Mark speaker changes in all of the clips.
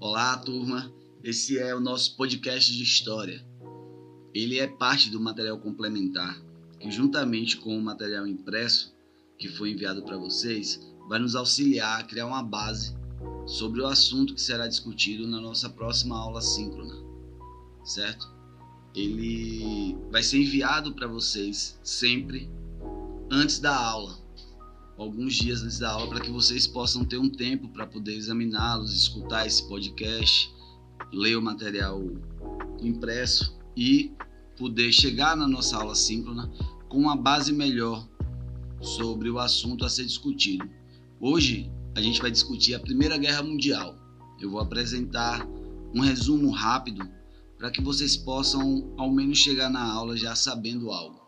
Speaker 1: Olá, turma. Esse é o nosso podcast de história. Ele é parte do material complementar, que juntamente com o material impresso que foi enviado para vocês, vai nos auxiliar a criar uma base sobre o assunto que será discutido na nossa próxima aula síncrona, certo? Ele vai ser enviado para vocês sempre antes da aula, alguns dias antes da aula, para que vocês possam ter um tempo para poder examiná-los, escutar esse podcast, ler o material impresso e poder chegar na nossa aula síncrona com uma base melhor sobre o assunto a ser discutido. Hoje a gente vai discutir a Primeira Guerra Mundial. Eu vou apresentar um resumo rápido para que vocês possam ao menos chegar na aula já sabendo algo,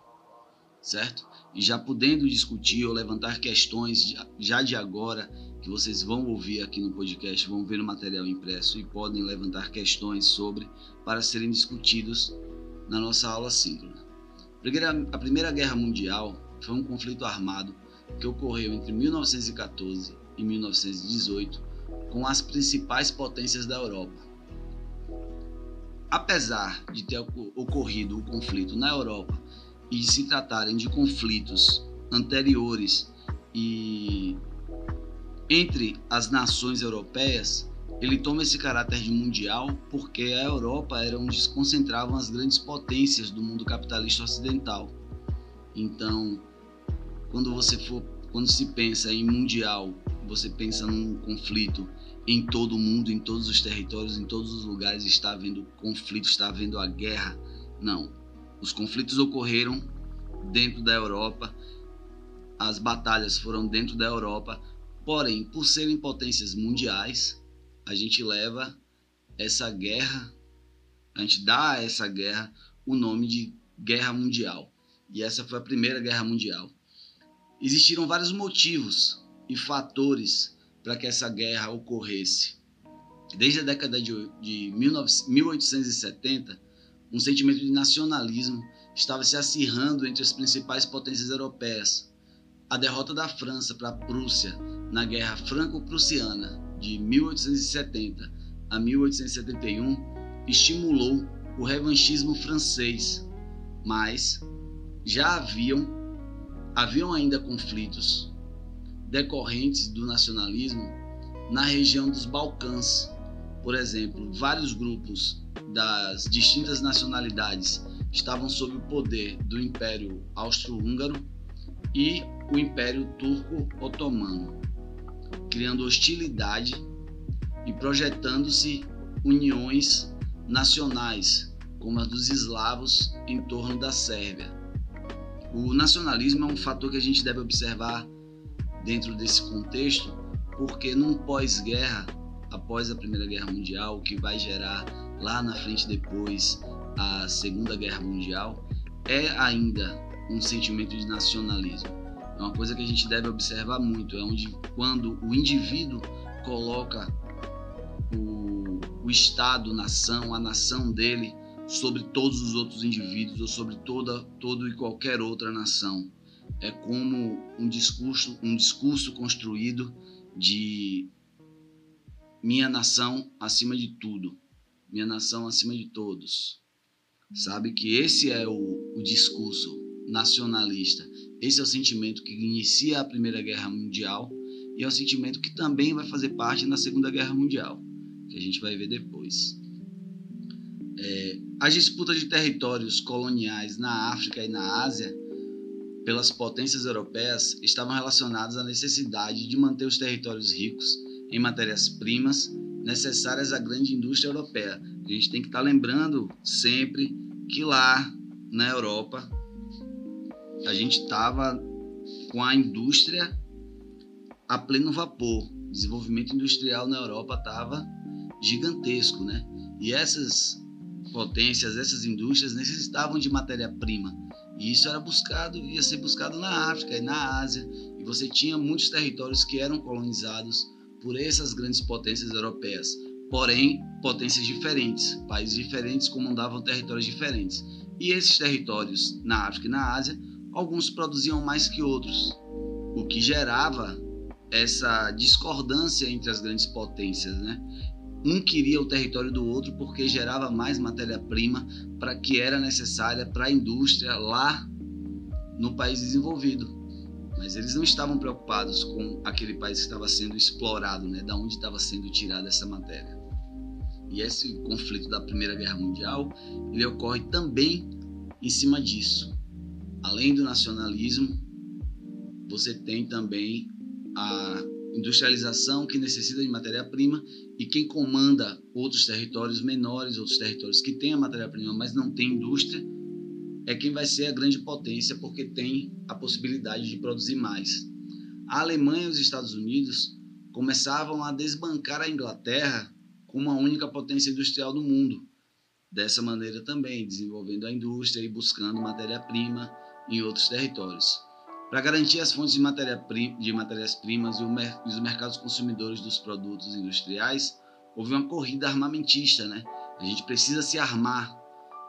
Speaker 1: certo? E já podendo discutir ou levantar questões já de agora que vocês vão ouvir aqui no podcast, vão ver no material impresso e podem levantar questões sobre para serem discutidos na nossa aula síncrona. A Primeira Guerra Mundial foi um conflito armado que ocorreu entre 1914 e 1918 com as principais potências da Europa. Apesar de ter ocorrido o conflito na Europa e se tratarem de conflitos anteriores e entre as nações europeias, ele toma esse caráter de mundial porque a Europa era onde se concentravam as grandes potências do mundo capitalista ocidental. Então, quando você for, quando se pensa em mundial, você pensa num conflito em todo o mundo, em todos os territórios, em todos os lugares está havendo conflito, está havendo a guerra. Não. Os conflitos ocorreram dentro da Europa, as batalhas foram dentro da Europa, porém, por serem potências mundiais, a gente leva essa guerra, a gente dá a essa guerra o nome de Guerra Mundial. E essa foi a Primeira Guerra Mundial. Existiram vários motivos e fatores para que essa guerra ocorresse. Desde a década de, de 1870, um sentimento de nacionalismo estava se acirrando entre as principais potências europeias. A derrota da França para a Prússia na Guerra Franco-Prussiana de 1870 a 1871 estimulou o revanchismo francês, mas já haviam haviam ainda conflitos decorrentes do nacionalismo na região dos Balcãs. Por exemplo, vários grupos das distintas nacionalidades estavam sob o poder do Império Austro-Húngaro e o Império Turco-Otomano, criando hostilidade e projetando-se uniões nacionais, como a dos eslavos em torno da Sérvia. O nacionalismo é um fator que a gente deve observar dentro desse contexto, porque num pós-guerra, após a Primeira Guerra Mundial, o que vai gerar lá na frente depois a Segunda Guerra Mundial, é ainda um sentimento de nacionalismo. É uma coisa que a gente deve observar muito, é onde quando o indivíduo coloca o, o Estado, nação, a nação dele sobre todos os outros indivíduos ou sobre toda todo e qualquer outra nação. É como um discurso, um discurso construído de minha nação acima de tudo, minha nação acima de todos. Sabe que esse é o, o discurso nacionalista. Esse é o sentimento que inicia a Primeira Guerra Mundial e é o sentimento que também vai fazer parte na Segunda Guerra Mundial, que a gente vai ver depois. É, as disputas de territórios coloniais na África e na Ásia pelas potências europeias estavam relacionadas à necessidade de manter os territórios ricos em matérias-primas necessárias à grande indústria europeia. A gente tem que estar tá lembrando sempre que lá na Europa a gente estava com a indústria a pleno vapor. O desenvolvimento industrial na Europa estava gigantesco, né? E essas potências, essas indústrias necessitavam de matéria-prima. E isso era buscado, ia ser buscado na África e na Ásia. E você tinha muitos territórios que eram colonizados por essas grandes potências europeias. Porém, potências diferentes, países diferentes comandavam territórios diferentes. E esses territórios na África e na Ásia, alguns produziam mais que outros, o que gerava essa discordância entre as grandes potências, né? um queria o território do outro porque gerava mais matéria-prima para que era necessária para a indústria lá no país desenvolvido. Mas eles não estavam preocupados com aquele país que estava sendo explorado, né, da onde estava sendo tirada essa matéria. E esse conflito da Primeira Guerra Mundial, ele ocorre também em cima disso. Além do nacionalismo, você tem também a industrialização que necessita de matéria-prima e quem comanda outros territórios menores, outros territórios que têm a matéria-prima, mas não tem indústria, é quem vai ser a grande potência porque tem a possibilidade de produzir mais. A Alemanha e os Estados Unidos começavam a desbancar a Inglaterra como a única potência industrial do mundo. Dessa maneira também, desenvolvendo a indústria e buscando matéria-prima em outros territórios. Para garantir as fontes de, matéria de matérias-primas e, os mercados consumidores dos produtos industriais, houve uma corrida armamentista, né? A gente precisa se armar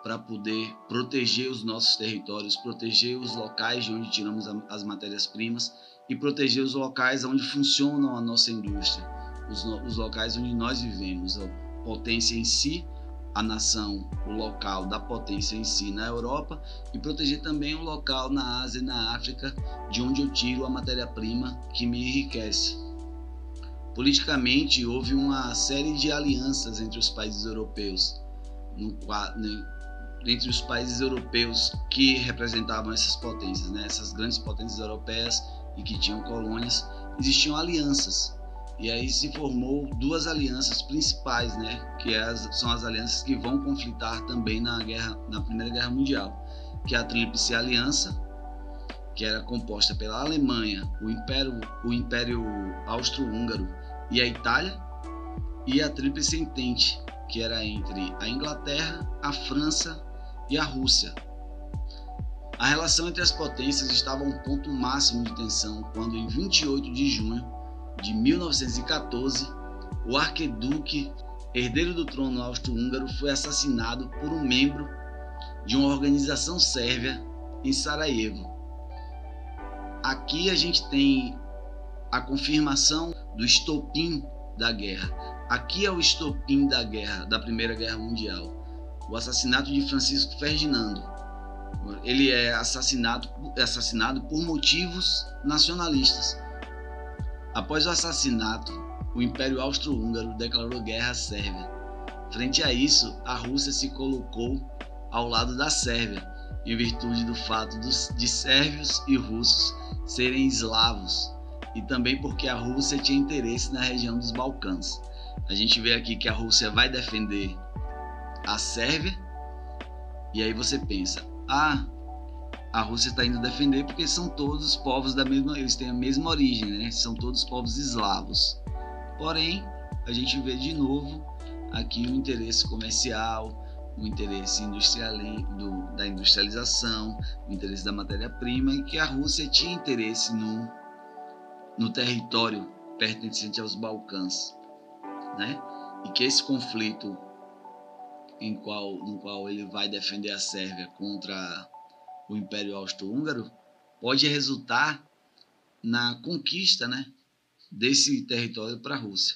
Speaker 1: para poder proteger os nossos territórios, proteger os locais de onde tiramos as matérias-primas e proteger os locais onde funcionam a nossa indústria, os, os locais onde nós vivemos, a potência em si a nação, o local da potência em si na Europa e proteger também o local na Ásia e na África, de onde eu tiro a matéria-prima que me enriquece. Politicamente, houve uma série de alianças entre os países europeus, no, entre os países europeus que representavam essas potências, né, essas grandes potências europeias e que tinham colônias, existiam alianças e aí se formou duas alianças principais, né? Que é são as alianças que vão conflitar também na guerra, na Primeira Guerra Mundial, que é a Tríplice Aliança, que era composta pela Alemanha, o Império, o Império Austro-Húngaro e a Itália, e a Tríplice Entente, que era entre a Inglaterra, a França e a Rússia. A relação entre as potências estava a um ponto máximo de tensão quando, em 28 de junho de 1914, o arqueduque, herdeiro do trono austro-húngaro, foi assassinado por um membro de uma organização sérvia em Sarajevo. Aqui a gente tem a confirmação do estopim da guerra. Aqui é o estopim da guerra, da Primeira Guerra Mundial. O assassinato de Francisco Ferdinando. Ele é assassinado, assassinado por motivos nacionalistas. Após o assassinato, o Império Austro-Húngaro declarou guerra à Sérvia. Frente a isso, a Rússia se colocou ao lado da Sérvia, em virtude do fato de sérvios e russos serem eslavos, e também porque a Rússia tinha interesse na região dos Balcãs. A gente vê aqui que a Rússia vai defender a Sérvia, e aí você pensa: ah, a Rússia está indo defender porque são todos povos da mesma, eles têm a mesma origem, né? São todos povos eslavos. Porém, a gente vê de novo aqui o interesse comercial, o interesse industrial, do, da industrialização, o interesse da matéria-prima e que a Rússia tinha interesse no, no território pertencente aos Balcãs, né? E que esse conflito em qual, no qual ele vai defender a Sérvia contra o Império Austro-Húngaro, pode resultar na conquista né, desse território para a Rússia.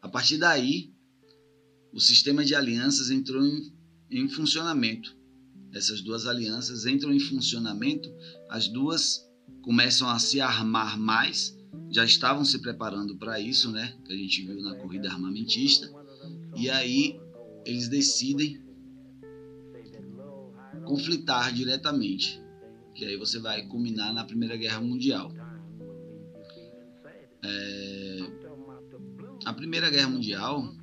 Speaker 1: A partir daí, o sistema de alianças entrou em, em funcionamento. Essas duas alianças entram em funcionamento, as duas começam a se armar mais, já estavam se preparando para isso, né? Que a gente viu na corrida armamentista. E aí eles decidem conflitar diretamente, que aí você vai culminar na Primeira Guerra Mundial. É... A Primeira Guerra Mundial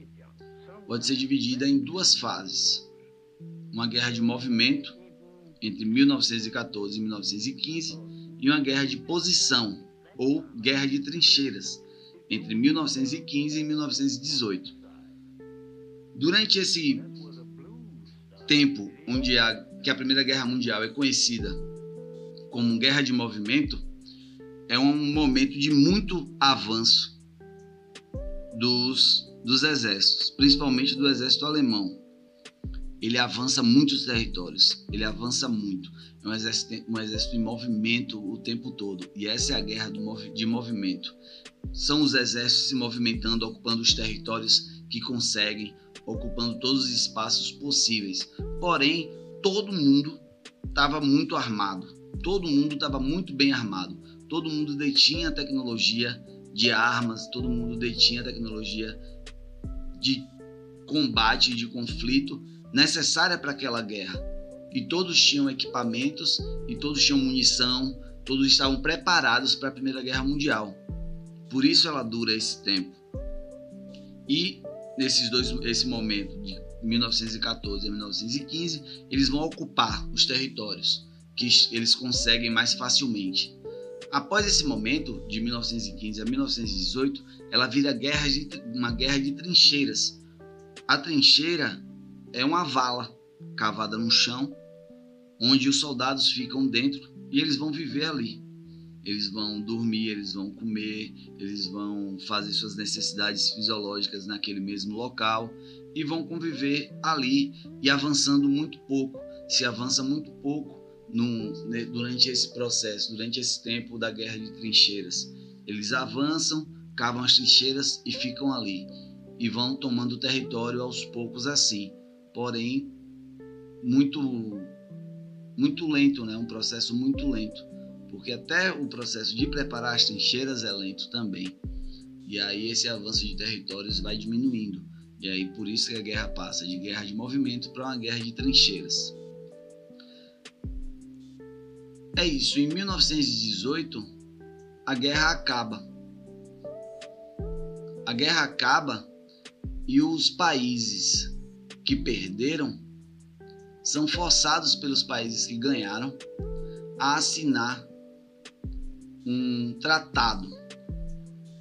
Speaker 1: pode ser dividida em duas fases: uma guerra de movimento entre 1914 e 1915 e uma guerra de posição ou guerra de trincheiras entre 1915 e 1918. Durante esse tempo onde a que a Primeira Guerra Mundial é conhecida como guerra de movimento, é um momento de muito avanço dos, dos exércitos, principalmente do exército alemão. Ele avança muitos territórios, ele avança muito. É um exército, um exército em movimento o tempo todo. E essa é a guerra do, de movimento. São os exércitos se movimentando, ocupando os territórios que conseguem, ocupando todos os espaços possíveis. Porém, todo mundo estava muito armado, todo mundo estava muito bem armado, todo mundo detinha tecnologia de armas, todo mundo detinha tecnologia de combate, de conflito necessária para aquela guerra. E todos tinham equipamentos, e todos tinham munição, todos estavam preparados para a Primeira Guerra Mundial. Por isso ela dura esse tempo. E nesses dois, esse momento de 1914 a 1915, eles vão ocupar os territórios que eles conseguem mais facilmente. Após esse momento, de 1915 a 1918, ela vira guerra de, uma guerra de trincheiras. A trincheira é uma vala cavada no chão, onde os soldados ficam dentro e eles vão viver ali. Eles vão dormir, eles vão comer, eles vão fazer suas necessidades fisiológicas naquele mesmo local e vão conviver ali e avançando muito pouco. Se avança muito pouco no, né, durante esse processo, durante esse tempo da guerra de trincheiras. Eles avançam, cavam as trincheiras e ficam ali e vão tomando território aos poucos assim. Porém, muito muito lento, né? Um processo muito lento, porque até o processo de preparar as trincheiras é lento também. E aí esse avanço de territórios vai diminuindo. E aí por isso que a guerra passa de guerra de movimento para uma guerra de trincheiras. É isso, em 1918 a guerra acaba. A guerra acaba e os países que perderam são forçados pelos países que ganharam a assinar um tratado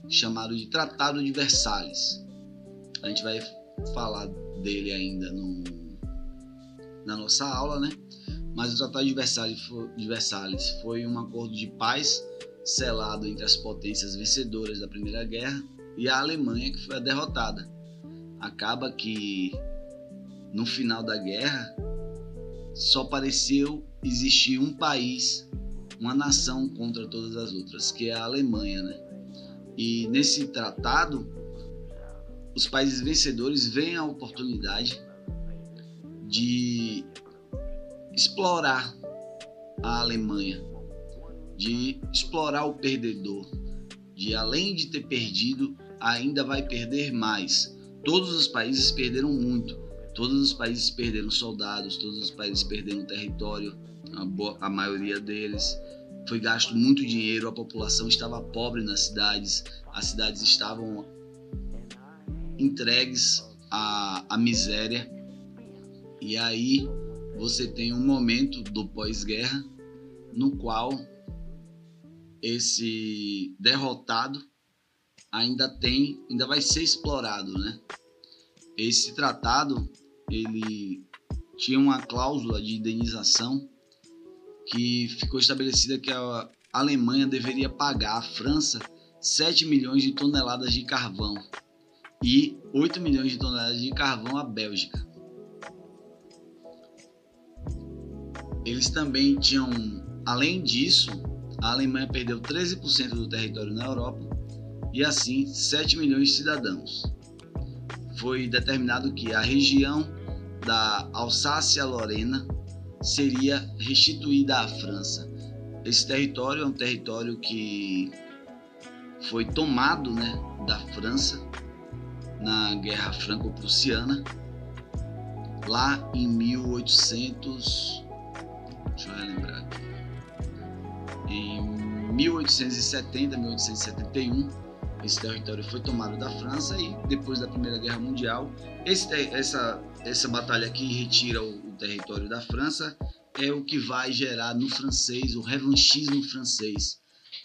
Speaker 1: chamado de Tratado de Versalhes a gente vai falar dele ainda no, na nossa aula, né? Mas o Tratado de Versalhes, foi, de Versalhes foi um acordo de paz selado entre as potências vencedoras da Primeira Guerra e a Alemanha, que foi a derrotada. Acaba que no final da guerra só pareceu existir um país, uma nação contra todas as outras, que é a Alemanha, né? E nesse tratado os países vencedores veem a oportunidade de explorar a Alemanha, de explorar o perdedor, de além de ter perdido, ainda vai perder mais. Todos os países perderam muito. Todos os países perderam soldados, todos os países perderam território, a, boa, a maioria deles. Foi gasto muito dinheiro, a população estava pobre nas cidades, as cidades estavam entregues à, à miséria. E aí você tem um momento do pós-guerra no qual esse derrotado ainda tem, ainda vai ser explorado, né? Esse tratado ele tinha uma cláusula de indenização que ficou estabelecida que a Alemanha deveria pagar à França 7 milhões de toneladas de carvão e 8 milhões de toneladas de carvão à Bélgica. Eles também tinham, além disso, a Alemanha perdeu 13% do território na Europa e assim 7 milhões de cidadãos. Foi determinado que a região da Alsácia-Lorena seria restituída à França. Esse território é um território que foi tomado né, da França na Guerra Franco-Prussiana, lá em 1800. Deixa eu relembrar aqui. Em 1870, 1871, esse território foi tomado da França e depois da Primeira Guerra Mundial, esse, essa, essa batalha que retira o, território da França é o que vai gerar no francês o revanchismo francês,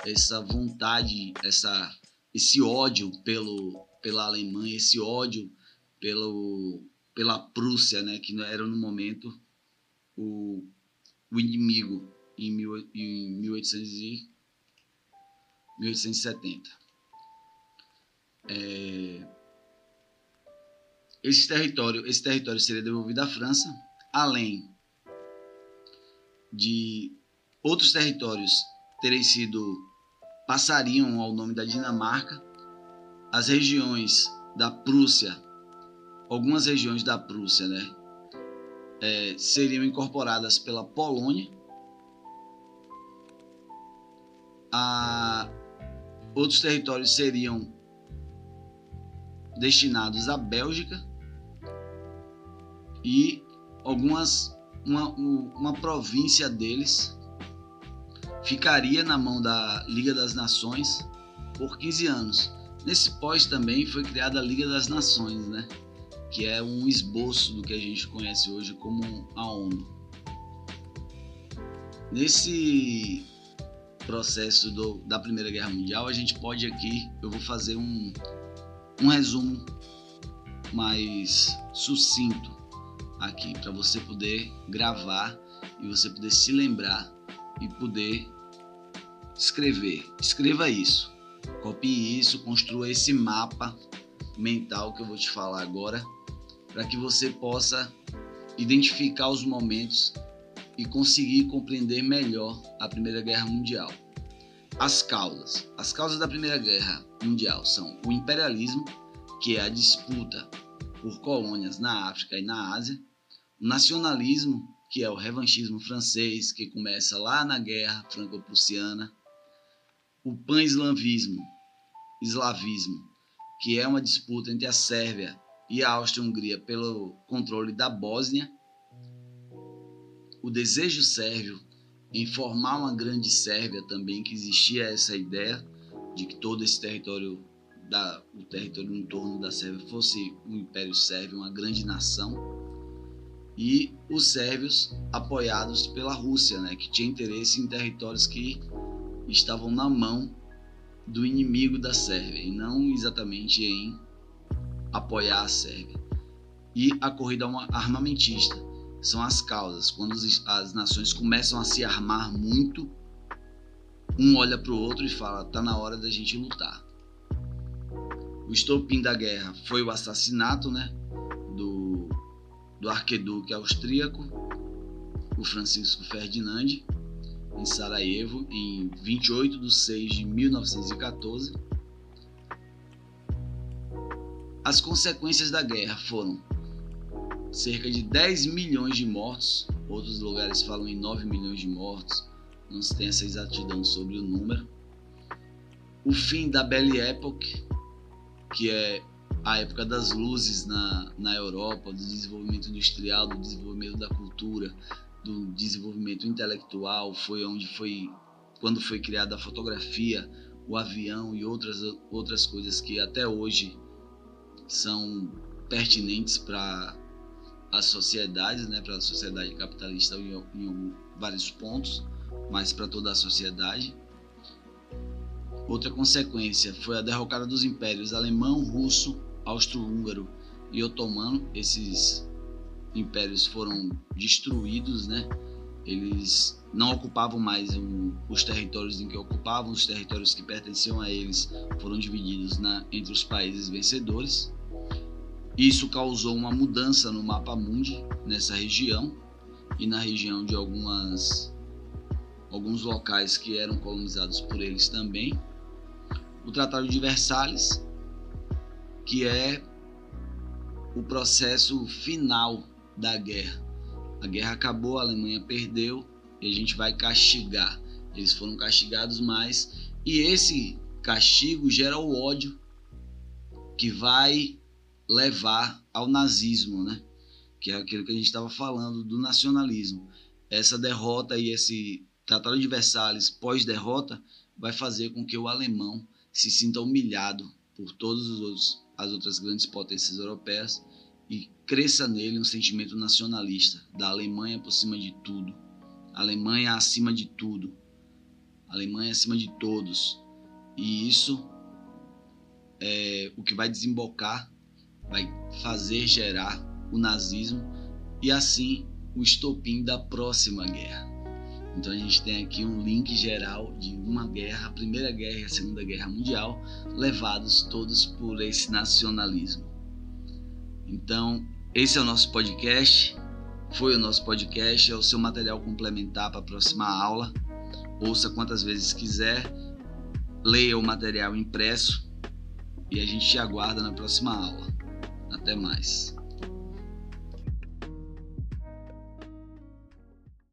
Speaker 1: essa vontade, essa, esse ódio pelo, pela Alemanha, esse ódio pelo, pela Prússia, né, que era no momento o, o inimigo em, mil, em 1800 e, 1870. É, esse território, esse território seria devolvido à França, além de outros territórios terem sido passariam ao nome da Dinamarca as regiões da Prússia algumas regiões da Prússia, né, é, seriam incorporadas pela Polônia. A, outros territórios seriam destinados à Bélgica e algumas uma, uma província deles ficaria na mão da Liga das Nações por 15 anos. Nesse pós também foi criada a Liga das Nações, né? que é um esboço do que a gente conhece hoje como a ONU. Nesse processo do, da Primeira Guerra Mundial, a gente pode aqui, eu vou fazer um, um resumo mais sucinto aqui para você poder gravar e você poder se lembrar e poder escrever. Escreva isso, copie isso, construa esse mapa mental que eu vou te falar agora, para que você possa identificar os momentos e conseguir compreender melhor a Primeira Guerra Mundial. As causas. As causas da Primeira Guerra Mundial são o imperialismo, que é a disputa por colônias na África e na Ásia, o nacionalismo, que é o revanchismo francês, que começa lá na Guerra Franco-Prussiana, o pan-eslavismo, eslavismo, que é uma disputa entre a Sérvia e a Áustria-Hungria pelo controle da Bósnia, o desejo sérvio em formar uma grande Sérvia também, que existia essa ideia de que todo esse território, da, o território em torno da Sérvia fosse o Império Sérvio, uma grande nação, e os sérvios apoiados pela Rússia, né, que tinha interesse em territórios que estavam na mão do inimigo da Sérvia e não exatamente em apoiar a Sérvia. E a corrida armamentista são as causas. Quando as nações começam a se armar muito, um olha para o outro e fala: tá na hora da gente lutar. O estopim da guerra foi o assassinato né, do arqueduque austríaco, o Francisco Ferdinand, em Sarajevo, em 28 de 6 de 1914. As consequências da guerra foram cerca de 10 milhões de mortos, outros lugares falam em 9 milhões de mortos, não se tem essa exatidão sobre o número. O fim da Belle Époque, que é a época das luzes na, na Europa, do desenvolvimento industrial, do desenvolvimento da cultura, do desenvolvimento intelectual, foi onde foi quando foi criada a fotografia, o avião e outras outras coisas que até hoje são pertinentes para as sociedades, né, para a sociedade capitalista em, em vários pontos, mas para toda a sociedade. Outra consequência foi a derrocada dos impérios alemão, russo, austro-húngaro e otomano. Esses impérios foram destruídos, né? Eles não ocupavam mais um, os territórios em que ocupavam, os territórios que pertenciam a eles foram divididos na, entre os países vencedores. Isso causou uma mudança no mapa mundi nessa região e na região de algumas alguns locais que eram colonizados por eles também. O Tratado de Versalhes, que é o processo final da guerra. A guerra acabou, a Alemanha perdeu e a gente vai castigar. Eles foram castigados mais e esse castigo gera o ódio que vai levar ao nazismo, né? Que é aquilo que a gente estava falando do nacionalismo. Essa derrota e esse Tratado de Versalhes pós-derrota vai fazer com que o alemão se sinta humilhado por todas as outras grandes potências europeias e cresça nele um sentimento nacionalista, da Alemanha por cima de tudo, Alemanha acima de tudo, Alemanha acima de todos. E isso é o que vai desembocar vai fazer gerar o nazismo e assim o estopim da próxima guerra. Então a gente tem aqui um link geral de uma guerra, a Primeira Guerra e a Segunda Guerra Mundial, levados todos por esse nacionalismo. Então, esse é o nosso podcast, foi o nosso podcast, é o seu material complementar para a próxima aula. Ouça quantas vezes quiser, leia o material impresso e a gente te aguarda na próxima aula. Até mais.